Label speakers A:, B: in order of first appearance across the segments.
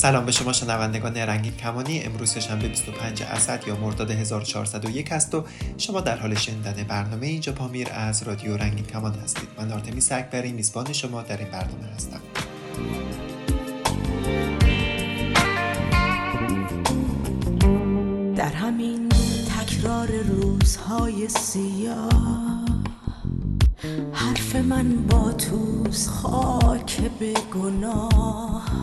A: سلام به شما شنوندگان رنگین کمانی. امروز شنبه 25 اسد یا مرداد 1401 است و شما در حال شنیدن برنامه اینجا پامیر از رادیو رنگین کمان هستید. من آرتمیس اکبری میزبان شما در این برنامه هستم.
B: در همین تکرار روزهای سیاه حرف من با توز خاک به گناه.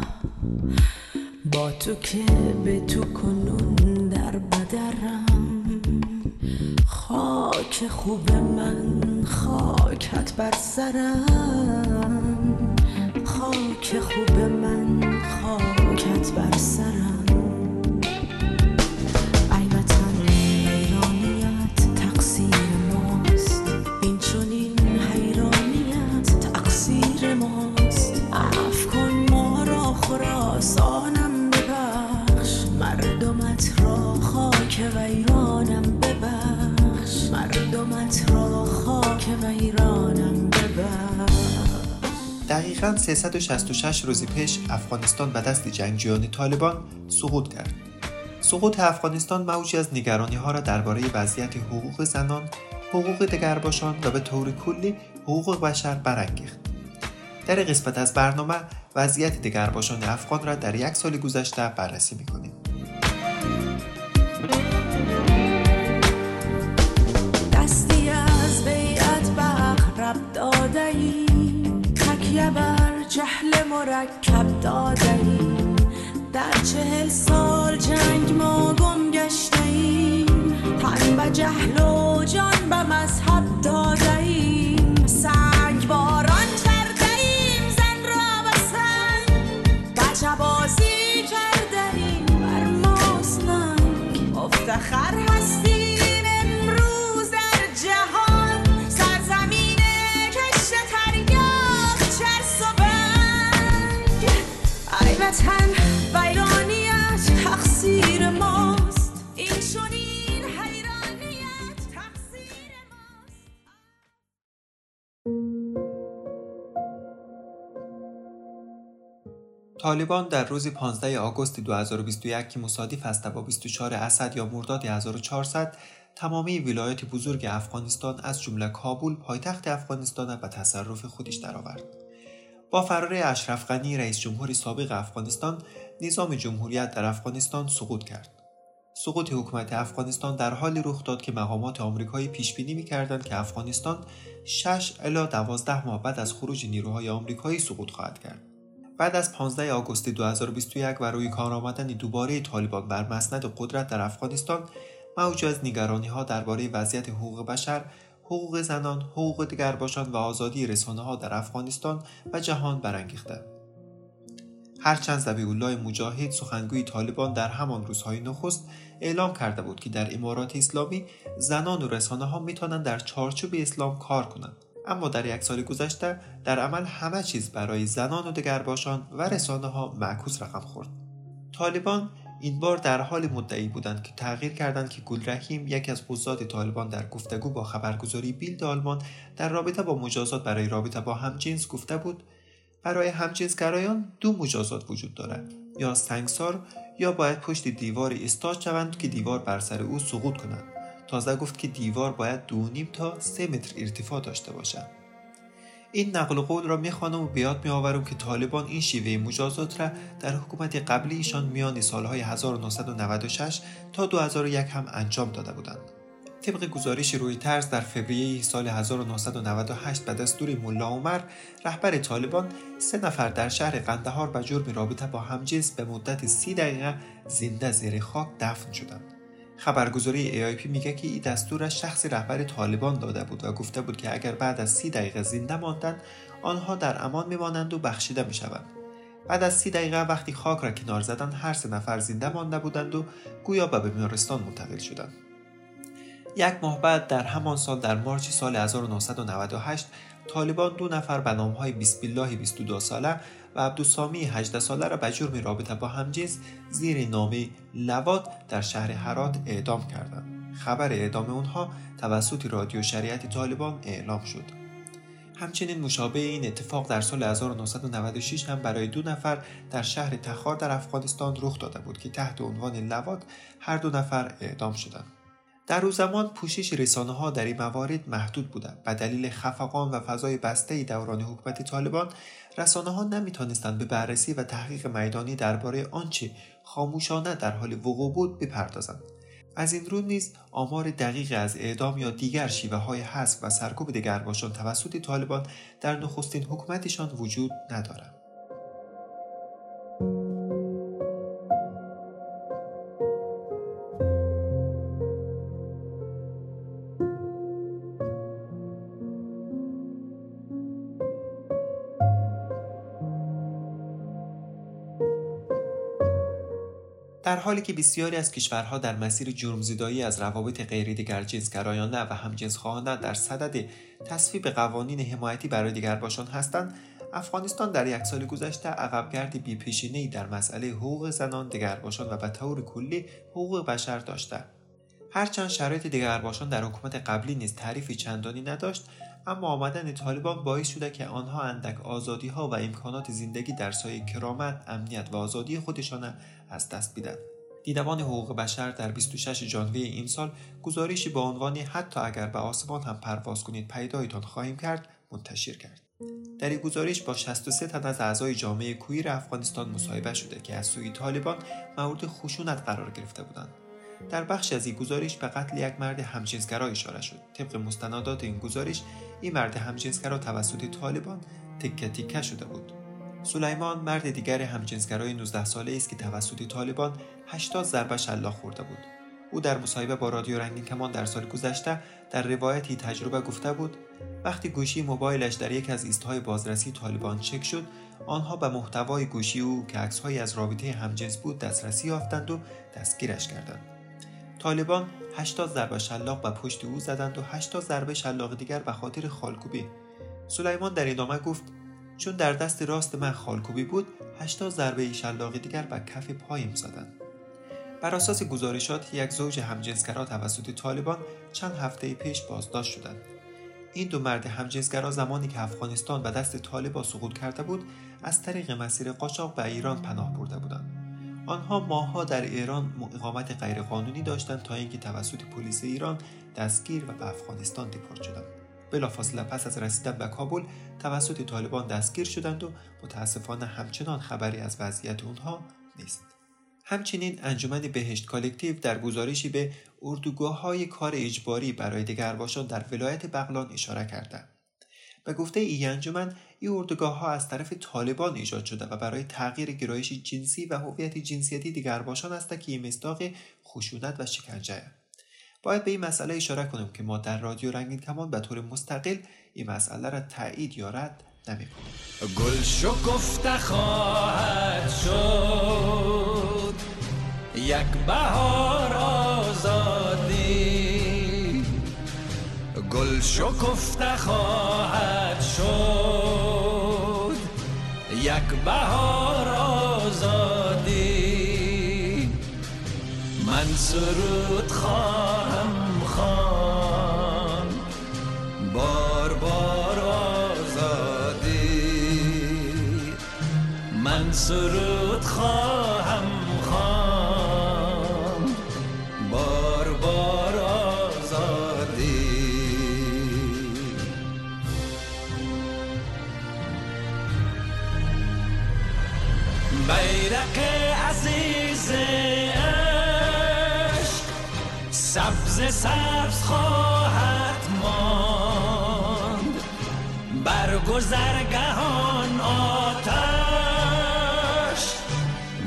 B: تو که به تو کنون در بدرم. خاک خوب من خاکت بر سرم. خاک خوب من خاکت بر سرم.
A: دقیقا 366 روزی پیش افغانستان به دست جنگجویان طالبان سقوط کرد. سقوط افغانستان موجی از نگرانی ها را درباره وضعیت حقوق زنان، حقوق دگرباشان و به طور کلی حقوق بشر برانگیخت. در قسمت از برنامه وضعیت دگرباشان افغان را در یک سال گذشته بررسی می‌کنیم.
B: مرکب داده در چهل سال جنگ ما گم گشته ایم تن به جهل و جان به مذهب داده ایم سنگ باران کرده ایم زن را به سنگ. بچه بازی کرده ایم بر ماسنگ افتخر هستی
A: طالبان در روز 15 آگوست 2021 که مصادف است با 24 اسد یا مرداد 1400 تمامی ولایات بزرگ افغانستان از جمله کابل پایتخت افغانستان به تصرف خودش درآورد. با فرار اشرف غنی رئیس جمهور سابق افغانستان نظام جمهوریت در افغانستان سقوط کرد. سقوط حکومت افغانستان در حالی رخ داد که مقامات آمریکایی پیش بینی می‌کردند که افغانستان 6 الی 12 ماه بعد از خروج نیروهای آمریکایی سقوط خواهد کرد. بعد از 15 آگوست 2021 و روی کار آمدن دوباره طالبان بر مسند قدرت در افغانستان موج از نگرانی ها درباره وضعیت حقوق بشر، حقوق زنان، حقوق دیگرباشان و آزادی رسانه ها در افغانستان و جهان برانگیخته. هرچند زبی الله مجاهد سخنگوی طالبان در همان روزهای نخست اعلام کرده بود که در امارات اسلامی زنان و رسانه ها می‌تونن در چارچوب اسلام کار کنند اما در یک سال گذشته در عمل همه چیز برای زنان و دگرباشان و رسانه ها معکوس رقم خورد. طالبان این بار در حال مدعی بودند که تغییر کردند که گل رحیم یکی از قضات طالبان در گفتگو با خبرگزاری بیلد آلمان در رابطه با مجازات برای رابطه با همجنس گفته بود برای همجنسگرایان دو مجازات وجود دارد یا سنگسار یا باید پشت دیوار استاد شوند که دیوار بر سر او سقوط کند تازه گفت که دیوار باید دو نیم تا سه متر ارتفاع داشته باشد این نقل قول را می‌خوانم و بیاد میآورم که طالبان این شیوه مجازات را در حکومت قبلی ایشان میان سالهای 1996 تا 2001 هم انجام داده بودند. طبق گزارش روی ترز در فوریه سال 1998 به دستور ملا عمر رهبر طالبان سه نفر در شهر قندهار به جرم رابطه با همجنس به مدت سی دقیقه زنده زیر خاک دفن شدند. خبرگزاری AIP میگه که این دستور را شخص رهبر طالبان داده بود و گفته بود که اگر بعد از سی دقیقه زنده ماندند آنها در امان میمانند و بخشیده می‌شوند. بعد از سی دقیقه وقتی خاک را کنار زدن هر سه نفر زنده مانده بودند و گویا به بیمارستان منتقل شدند. یک ماه بعد در همان سال در مارچ سال 1998 طالبان دو نفر به نامهای بسم الله 22 ساله و عبدالسامی 18 ساله را به جرم رابطه با همجنس زیر نامه لواد در شهر هرات اعدام کردند. خبر اعدام اونها توسط رادیو شریعت طالبان اعلام شد. همچنین مشابه این اتفاق در سال 1996 هم برای دو نفر در شهر تخار در افغانستان رخ داده بود که تحت عنوان لواد هر دو نفر اعدام شدند. در او زمان پوشش رسانه ها در این موارد محدود بودند و دلیل خفقان و فضای بسته دوران حکومت طالبان رسانه ها نمی توانستند به بررسی و تحقیق میدانی درباره آنچه خاموشانه در حال وقوع بود بپردازند. از این رو نیز آمار دقیق از اعدام یا دیگر شیوه های حذف و سرکوب دگرباشان توسط طالبان در نخستین حکومتشان وجود ندارد. در حالی که بسیاری از کشورها در مسیر جرمزدایی از روابط غیر دیگرجنسگرایانه و همجنسخواهانه در صدد تصویب قوانین حمایتی برای دیگرباشان هستند افغانستان در یک سال گذشته عقبگرد بیپیشینهای در مسئله حقوق زنان دیگرباشان و به طور کلی حقوق بشر داشته. هرچند شرایط دیگرباشان در حکومت قبلی نیز تعریفی چندانی نداشت اما آمدن طالبان باعث شده که آنها اندک آزادی ها و امکانات زندگی در سایه کرامت، امنیت و آزادی خودشان از دست بدن. دیدبان حقوق بشر در 26 ژانویه این سال گزارشی با عنوان حتی اگر به آسمان هم پرواز کنید پیدایتان خواهیم کرد منتشر کرد. در این گزارش با 63 تن از اعضای جامعه کویر افغانستان مصاحبه شده که از سوی طالبان مورد خشونت قرار گرفته بودند. در بخش از این گزارش به قتل یک مرد همجنسگرا اشاره شد. طبق مستندات این گزارش این مرد همجنسگرا توسط طالبان تکه تکه شده بود. سلیمان مرد دیگر همجنسگرای 19 ساله است که توسط طالبان 80 ضربه شلاق خورده بود. او در مصاحبه با رادیو رنگین کمان در سال گذشته در روایتی تجربه گفته بود وقتی گوشی موبایلش در یک از ایستهای بازرسی طالبان چک شد آنها به محتوای گوشی او که عکسهایی از رابطه همجنس بود دسترسی یافتند و دستگیرش کردند طالبان 80 ضربه شلاق به پشت او زدند و 80 ضربه شلاق دیگر به خاطر خالکوبی. سلیمان در ادامه گفت چون در دست راست من خالکوبی بود 80 ضربه شلاق دیگر به کف پایم زدند. بر اساس گزارشات یک زوج همجنسگرا توسط طالبان چند هفته پیش بازداشت شدند. این دو مرد همجنسگرا زمانی که افغانستان به دست طالبان سقوط کرده بود از طریق مسیر قاچاق به ایران پناه برده بودند. آنها ماهها در ایران اقامت غیرقانونی داشتند تا اینکه توسط پلیس ایران دستگیر و به افغانستان deport شدند. بلافاصله پس از رسیدن به کابل توسط طالبان دستگیر شدند و متاسفانه همچنان خبری از وضعیت آنها نیست. همچنین انجمن بهشت Collective در گزارشی به اردوگاه های کار اجباری برای دگرباشان در ولایت بغلان اشاره کرده. به گفته این انجمن این اردوگاه ها از طرف طالبان ایجاد شده و برای تغییر گرایش جنسی و هویت جنسیتی دیگرباشان است که مصداق خشونت و شکنجه باید به این مسئله اشاره کنیم که ما در رادیو رنگین کمان به طور مستقل این مسئله را تایید یا رد نمی کنیم
C: گل شکفته خواهد شد. یک بهار گل شکفته خواهد شد. یک بهار آزادی. من سرود خواهم خان. بار بار آزادی. من سرود خواهم بیرق عزیز عشق سبز سبز خواهد ماند. بر گذرگهان آتش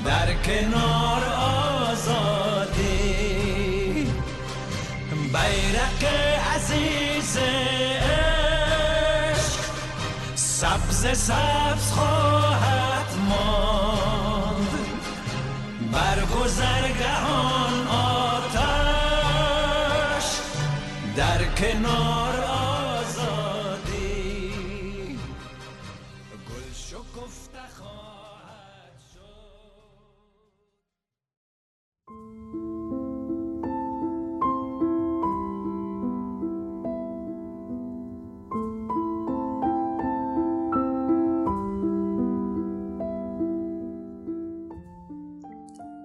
C: در کنار آزادی. بیرق عزیز عشق سبز سبز خواهد گذرگهان آتش در کنار آزادی. گل شکفته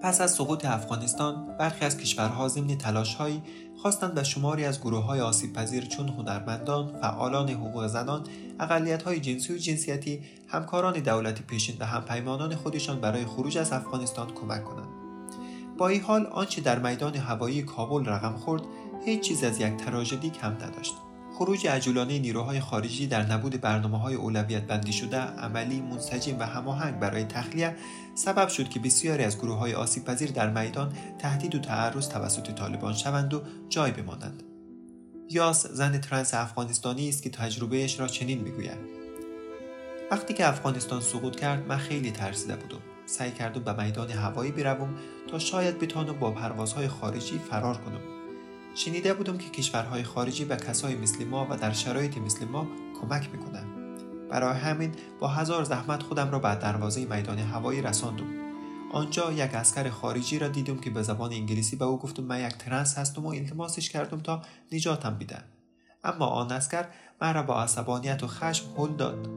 A: پس از سقوط افغانستان برخی از کشورها ضمن تلاشهایی خواستند به شماری از گروه های آسیب پذیر چون هنرمندان، فعالان حقوق زنان، اقلیت های جنسی و جنسیتی، همکاران دولتی پیشین و همپیمانان خودشان برای خروج از افغانستان کمک کنند. با این حال آنچه در میدان هوایی کابل رقم خورد هیچ چیز از یک تراژدی کم نداشت. خروج عجولانه نیروهای خارجی در نبود برنامه های اولویت بندی شده عملی منسجم و هماهنگ برای تخلیه سبب شد که بسیاری از گروه های آسیب پذیر در میدان تهدید و تعرض توسط طالبان شوند و جای بمانند. یاس زن ترنس افغانستانی است که تجربهش را چنین می‌گوید. وقتی که افغانستان سقوط کرد من خیلی ترسیده بودم. سعی کردم به میدان هوایی بروم تا شاید بتانم با پروازهای خارجی فرار کنم. شنیده بودم که کشورهای خارجی به کسای مثل ما و در شرایط مثل ما کمک می‌کنند. برای همین با هزار زحمت خودم را به دروازه میدان هوایی رساندم. آنجا یک اسکر خارجی را دیدم که به زبان انگلیسی به او گفتم من یک ترنس هستم و التماسش کردم تا نجاتم بیده اما آن اسکر مرا با عصبانیت و خشم هل داد.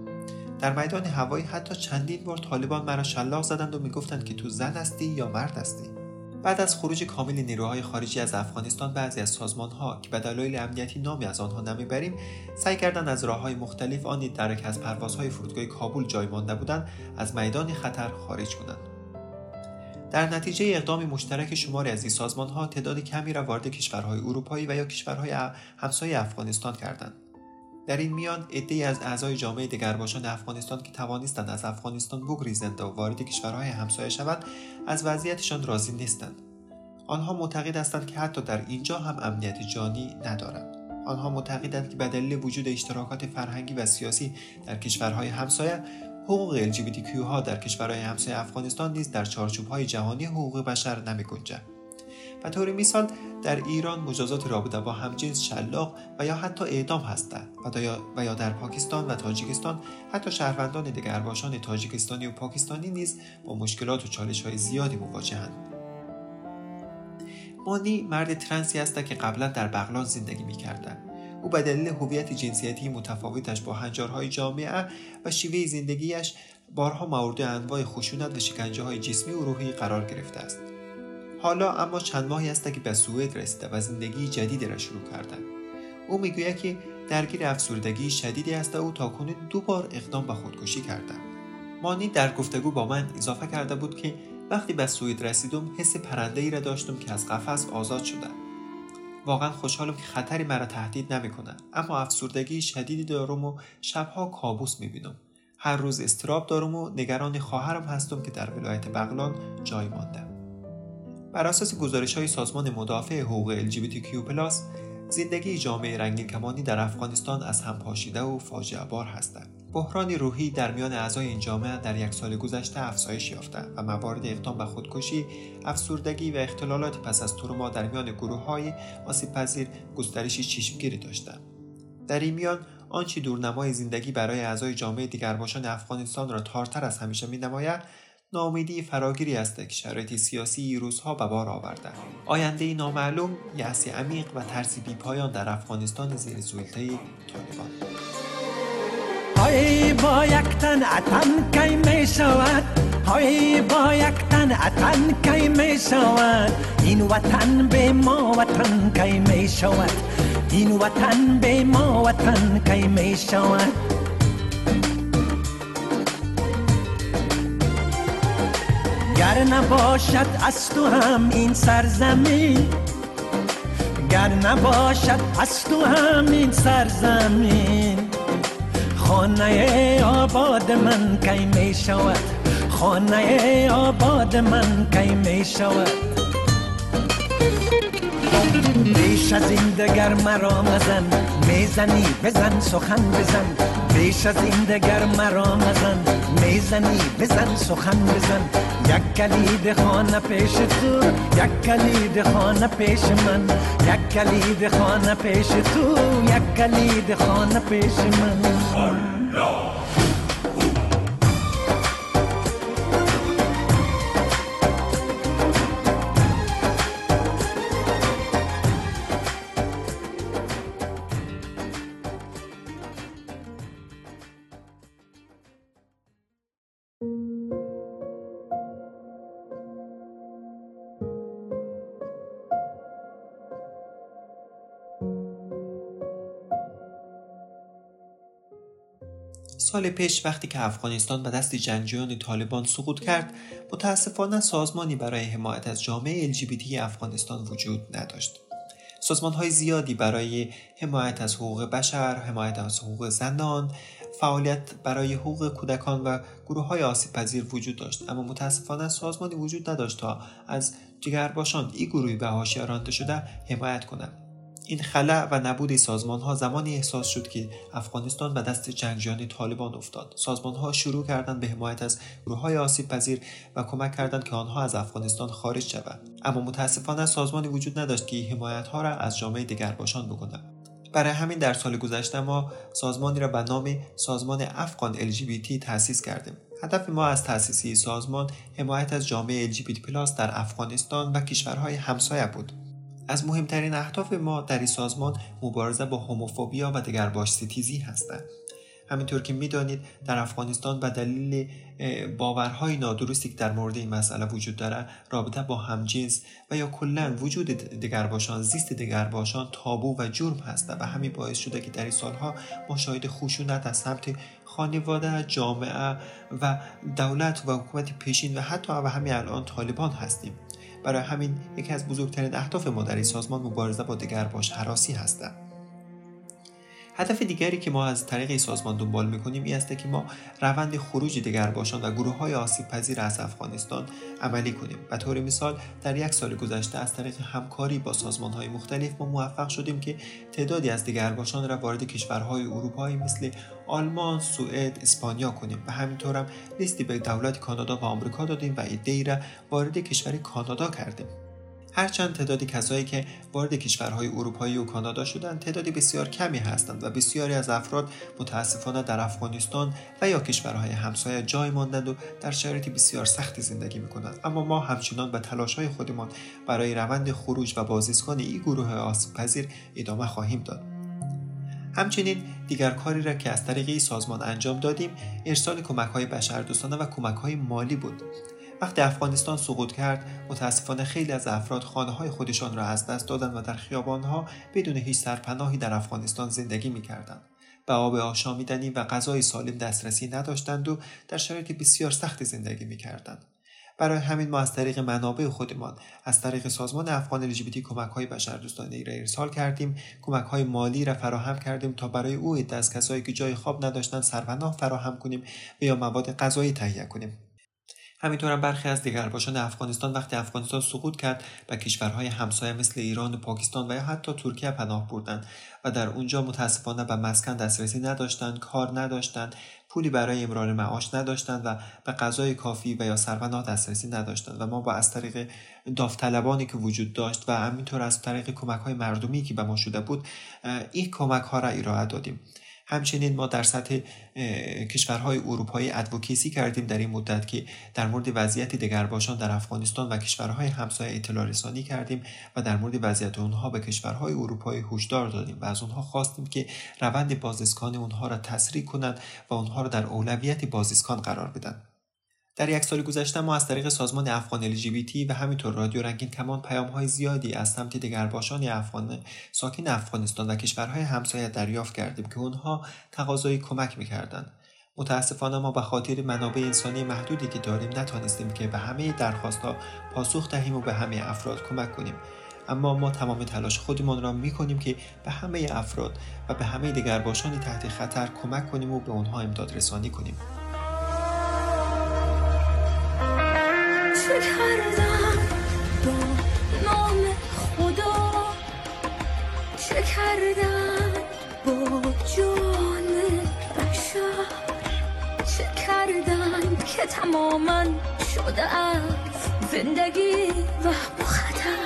A: در میدان هوایی حتی چندین بار طالبان مرا شلاق زدند و می‌گفتند که تو زن هستی یا مرد هستی. بعد از خروج کامل نیروهای خارجی از افغانستان بعضی از سازمان ها که به دلایل امنیتی نامی از آنها نمی‌بریم سعی کردند از راه های مختلف آن درک از پروازهای فرودگاه کابل جای مانده بودند از میدان خطر خارج کنند. در نتیجه اقدام مشترک شماری از این سازمان ها تعداد کمی را وارد کشورهای اروپایی و یا کشورهای همسایه افغانستان کردند. در این میان عدهای از اعضای جامعه دگرباشان افغانستان که توانستند از افغانستان بگریزند و وارد کشورهای همسایه شوند از وضعیتشان راضی نیستند. آنها معتقد هستند که حتی در اینجا هم امنیت جانی ندارند. آنها معتقدند که به دلیل وجود اشتراکات فرهنگی و سیاسی در کشورهای همسایه حقوق LGBTQ ها در کشورهای همسایه افغانستان نیز در چارچوب های جهانی حقوق بشر نمی و طور مثال در ایران مجازات رابطه با همجنس شلاق و یا حتی اعدام هستند و یا در پاکستان و تاجیکستان حتی شهروندان دگرباشان تاجیکستانی و پاکستانی نیز با مشکلات و چالش های زیادی مواجهند مانی مرد ترنسی است که قبلا در بغلان زندگی می او به دلیل هویت جنسیتی متفاوتش با هنجارهای جامعه و شیوه زندگیش بارها مورد انواع خشونت و شکنجه های جسمی و روحی قرار گرفته است. حالا اما چند ماهی است که به سوئد رسیده و زندگی جدیدی را شروع کرده او می‌گوید که درگیر افسردگی شدیدی است و او تاکنون دو بار اقدام به خودکشی کرده مانی در گفتگو با من اضافه کرده بود که وقتی به سوئد رسیدم حس پرنده ای را داشتم که از قفس آزاد شده. واقعا خوشحالم که خطری مرا تهدید نمی‌کنه. اما افسردگی شدیدی دارم و شبها کابوس می‌بینم. هر روز استراب دارم و نگران خواهرم هستم که در ولایت بغلان جای مانده. بر اساس گزارش های سازمان مدافع حقوق LGBTQ+, زندگی جامعه رنگین کمانی در افغانستان از هم پاشیده و فاجعه بار هستند. بحران روحی در میان اعضای این جامعه در یک سال گذشته افزایش یافته و موارد اقدام به خودکشی، افسردگی و اختلالات پس از تروما در میان گروه های آسیب پذیر گسترشی چشمگیری داشتند. در این میان آنچه دورنمای زندگی برای اعضای جامعه دیگرباشان افغانستان را تارتر از همیشه می نماید ناامیدی فراگیری است که شرایط سیاسی روزها به بار آورده. آینده نامعلوم یأسی عمیق و ترسی پایان در افغانستان زیر سلطه طالبان. های با یک تن اتن کی می شود های با یک تن اتن کی می شود این وطن به ما وطن کی می شود این وطن به ما وطن کی می شود گر نباشد از تو هم این سرزمین گر نباشد از تو هم این سرزمین. خانه آباد من کی می شود؟ خانه آباد من کی می شود؟ بیش از این دگر مرا مزن می‌زنی بزن سخن بزن. بیش از این دگر مرا مزن می‌زنی بزن سخن بزن. یک کلید خانه پیش تو یک کلید خانه پیش من. یک کلید خانه پیش تو یک کلید خانه پیش من. سال پیش وقتی که افغانستان به دست جنگجویان طالبان سقوط کرد متاسفانه سازمانی برای حمایت از جامعه LGBT افغانستان وجود نداشت. سازمان های زیادی برای حمایت از حقوق بشر، حمایت از حقوق زنان، فعالیت برای حقوق کودکان و گروه های آسیب پذیر وجود داشت. اما متاسفانه سازمانی وجود نداشت تا از جگرباشان این گروهی به حاشیه رانده شده حمایت کنند. این خلع و نبود سازمان ها زمانی احساس شد که افغانستان به دست جنگجویان طالبان افتاد. سازمان ها شروع کردند به حمایت از گروه های آسیب پذیر و کمک کردند که آنها از افغانستان خارج شوند. اما متاسفانه سازمانی وجود نداشت که حمایت ها را از جامعه باشان بکنند. برای همین در سال گذشته ما سازمانی را به نام سازمان افغان LGBT تأسیس کردیم. هدف ما از تأسیس سازمان حمایت از جامعه LGBT در افغانستان و کشورهای همسایه بود. از مهمترین اهداف ما در این سازمان مبارزه با هوموفوبیا و دگرباش ستیزی هستند. همینطور که می‌دانید در افغانستان به دلیل باورهای نادرستی که در مورد این مسئله وجود داره رابطه با همجنس و یا کلا وجود دگرباشان زیست دگرباشان تابو و جرم هست و همین باعث شده که در این سالها ما شاهد خشونت از سمت خانواده جامعه و دولت و حکومت پیشین و حتی و همین الان طالبان هستیم. برای همین یکی از بزرگترین اهداف ما در این سازمان مبارزه با دگرباش حراسی هستند. هدف دیگری که ما از طریق این سازمان دنبال می‌کنیم این است که ما روند خروج دگرباشان و گروه های آسیب پذیر از افغانستان عملی کنیم. به طور مثال در یک سال گذشته از طریق همکاری با سازمان های مختلف ما موفق شدیم که تعدادی از دگرباشان را وارد کشورهای اروپایی مثل آلمان، سوئد، اسپانیا کنیم. و هم لیستی به دولت کانادا و آمریکا دادیم و ایده را وارد کشور کانادا کردیم. هرچند تعدادی کسایی که وارد کشورهای اروپایی و کانادا شدند تعدادی بسیار کمی هستند و بسیاری از افراد متاسفانه در افغانستان و یا کشورهای همسایه جای ماندند و در شرایط بسیار سختی زندگی می‌کنند. اما ما همچنان به تلاشهای خودمان برای روند خروج و بازدیدکن این گروه آسیب پذیر ادامه خواهیم داد. همچنین دیگر کاری را که از طریق این سازمان انجام دادیم ارسال کمک های بشردوستانه و کمک های مالی بود. وقتی افغانستان سقوط کرد متاسفانه خیلی از افراد خانه های خودشان را از دست دادند و در خیابانها بدون هیچ سرپناهی در افغانستان زندگی می‌کردند. به آب آشامیدنی و غذای سالم دسترسی نداشتند و در شرایط بسیار سختی زندگی می‌کردند. برای همین ما از طریق منابع خودمان از طریق سازمان افغان LGBT کمک های بشردوستانه را ارسال کردیم. کمک های مالی را فراهم کردیم تا برای او از کسایی که جای خواب نداشتند سرپناه فراهم کنیم و یا مواد غذایی تهیه کنیم. همینطور هم برخی از دیگرباشان افغانستان وقتی افغانستان سقوط کرد به کشورهای همسایه مثل ایران و پاکستان و یا حتی ترکیه پناه بردند و در اونجا متاسفانه به مسکن دسترسی نداشتند کار نداشتند پولی برای امرار معاش نداشتند و به غذای کافی و یا سرپناه دسترسی نداشتند و ما با از طریق داوطلبانی که وجود داشت و همینطور از طریق کمک های مردمی که به ما شده بود این کمک ها را ارائه دادیم. همچنین ما در سطح کشورهای اروپایی ادوکیسی کردیم در این مدت که در مورد وضعیت دگرباشان در افغانستان و کشورهای همسایه اطلاع رسانی کردیم و در مورد وضعیت اونها به کشورهای اروپایی هشدار دادیم و از اونها خواستیم که روند بازدیدکان اونها را تسریع کنند و اونها را در اولویت بازدیدکان قرار بدن. در یک سال گذشته ما از طریق سازمان افغان LGBT و همینطور رادیو رنگین کمان پیام های زیادی از سمت دگرباشان افغان ساکن افغانستان و کشورهای همسایه دریافت کردیم که اونها تقاضای کمک می‌کردند. متاسفانه ما به خاطر منابع انسانی محدودی که داریم نتانستیم که به همه درخواستها پاسخ دهیم و به همه افراد کمک کنیم. اما ما تمام تلاش خودمان را می کنیم که به همه افراد و به همه دگرباشانی تحت خطر کمک کنیم و به آنها امداد رسانی کنیم.
B: که تماما شده از زندگی و خطر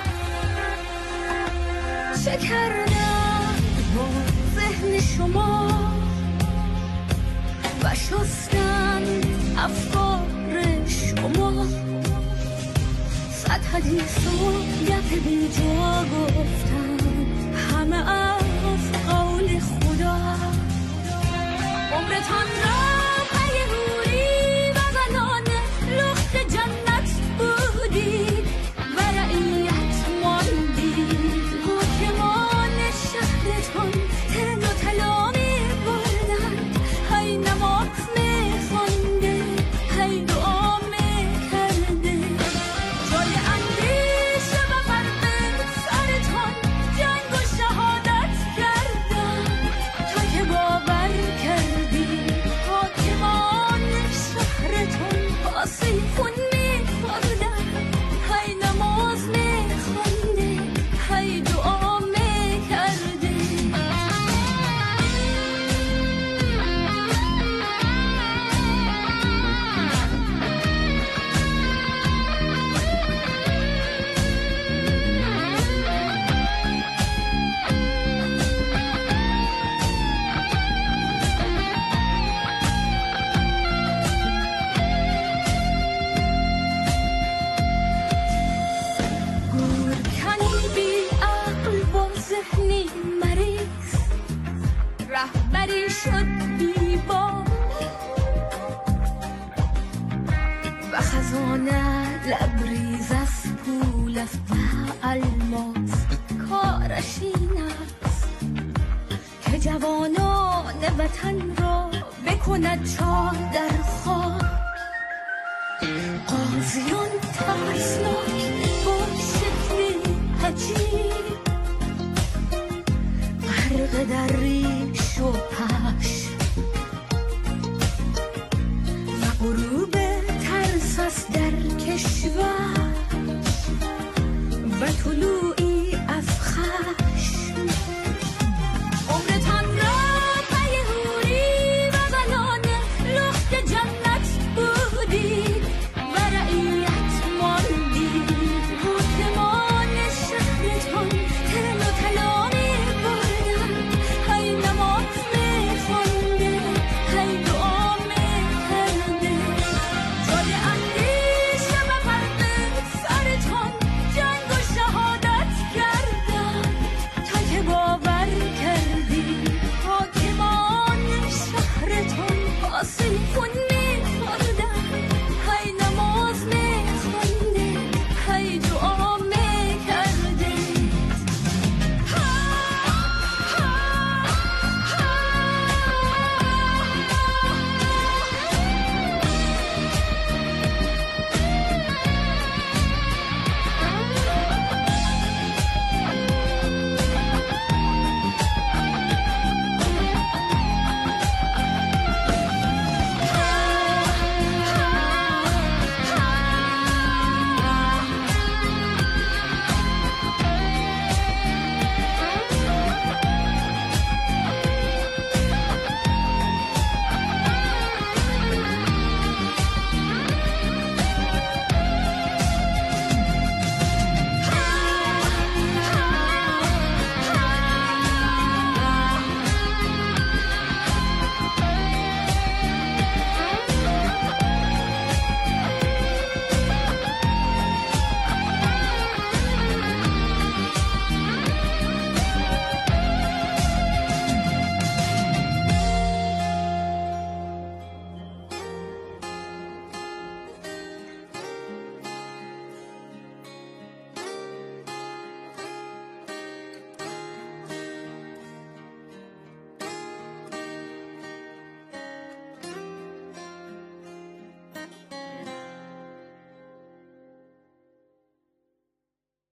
B: چه کردم؟ با ذهن شما و شستن افکار شما. صد حدیث و گپ بی جا گفتم. همه از قول خدا. عمرتان را این که جوانان
D: وطن را بکند چار در خواب قاضیان ترسناک با شکل حجیب غرق در ریش و پش و غروب ترس است در کشور.